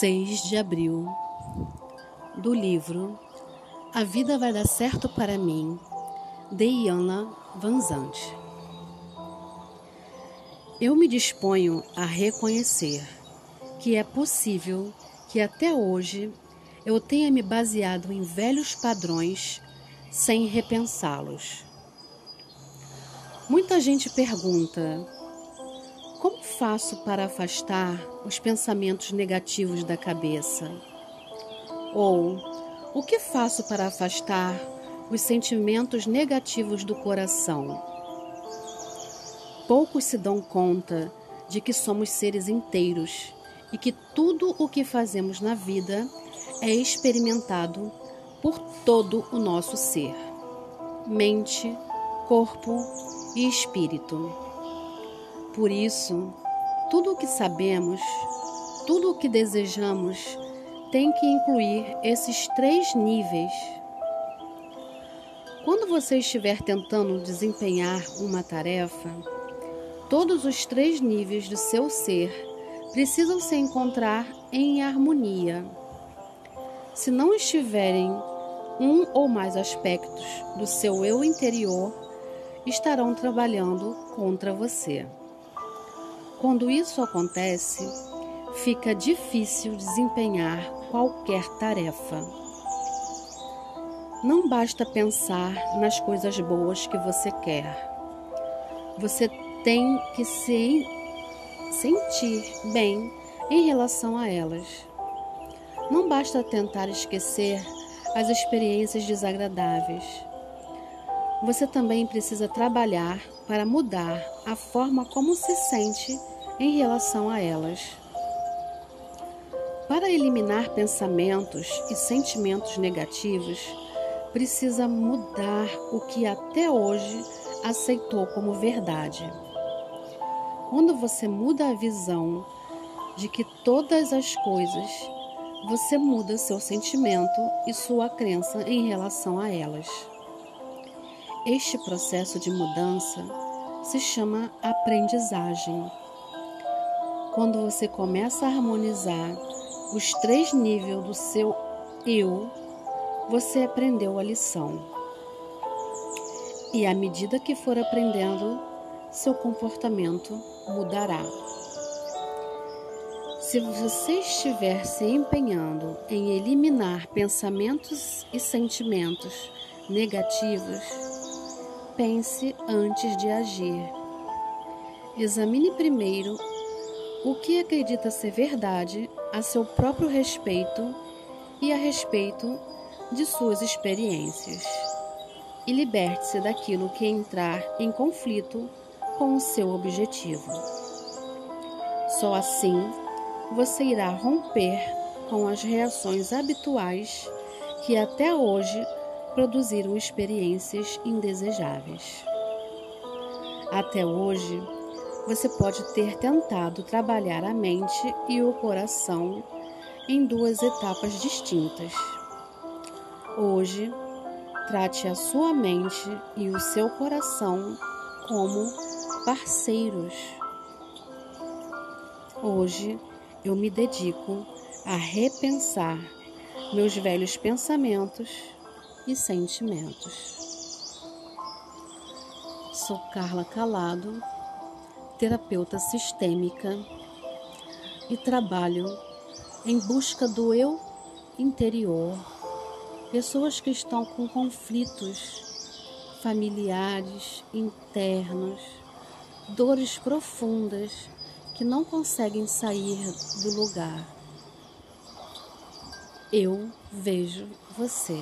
6 de abril, do livro A Vida Vai Dar Certo para Mim, de Iana Vanzante. Eu me disponho a reconhecer que é possível que até hoje eu tenha me baseado em velhos padrões sem repensá-los. Muita gente pergunta como faço para afastar os pensamentos negativos da cabeça? Ou o que faço para afastar os sentimentos negativos do coração? Poucos se dão conta de que somos seres inteiros e que tudo o que fazemos na vida é experimentado por todo o nosso ser mente, corpo e espírito. Por isso, tudo o que sabemos, tudo o que desejamos, tem que incluir esses três níveis. Quando você estiver tentando desempenhar uma tarefa, todos os três níveis do seu ser precisam se encontrar em harmonia. Se não estiverem um ou mais aspectos do seu eu interior, estarão trabalhando contra você. Quando isso acontece, fica difícil desempenhar qualquer tarefa. Não basta pensar nas coisas boas que você quer. Você tem que se sentir bem em relação a elas. Não basta tentar esquecer as experiências desagradáveis. Você também precisa trabalhar para mudar a forma como se sente em relação a elas. Para eliminar pensamentos e sentimentos negativos, precisa mudar o que até hoje aceitou como verdade. Quando você muda a visão de que todas as coisas, você muda seu sentimento e sua crença em relação a elas. Este processo de mudança se chama aprendizagem. Quando você começa a harmonizar os três níveis do seu eu, você aprendeu a lição. E à medida que for aprendendo, seu comportamento mudará. Se você estiver se empenhando em eliminar pensamentos e sentimentos negativos, pense antes de agir. Examine primeiro o que acredita ser verdade a seu próprio respeito e a respeito de suas experiências. E liberte-se daquilo que entrar em conflito com o seu objetivo. Só assim você irá romper com as reações habituais que até hoje produziram experiências indesejáveis. Até hoje, você pode ter tentado trabalhar a mente e o coração em duas etapas distintas. Hoje, trate a sua mente e o seu coração como parceiros. Hoje, eu me dedico a repensar meus velhos pensamentos e sentimentos. Sou Carla Calado, terapeuta sistêmica e trabalho em busca do eu interior. Pessoas que estão com conflitos familiares, internos, dores profundas que não conseguem sair do lugar. Eu vejo você.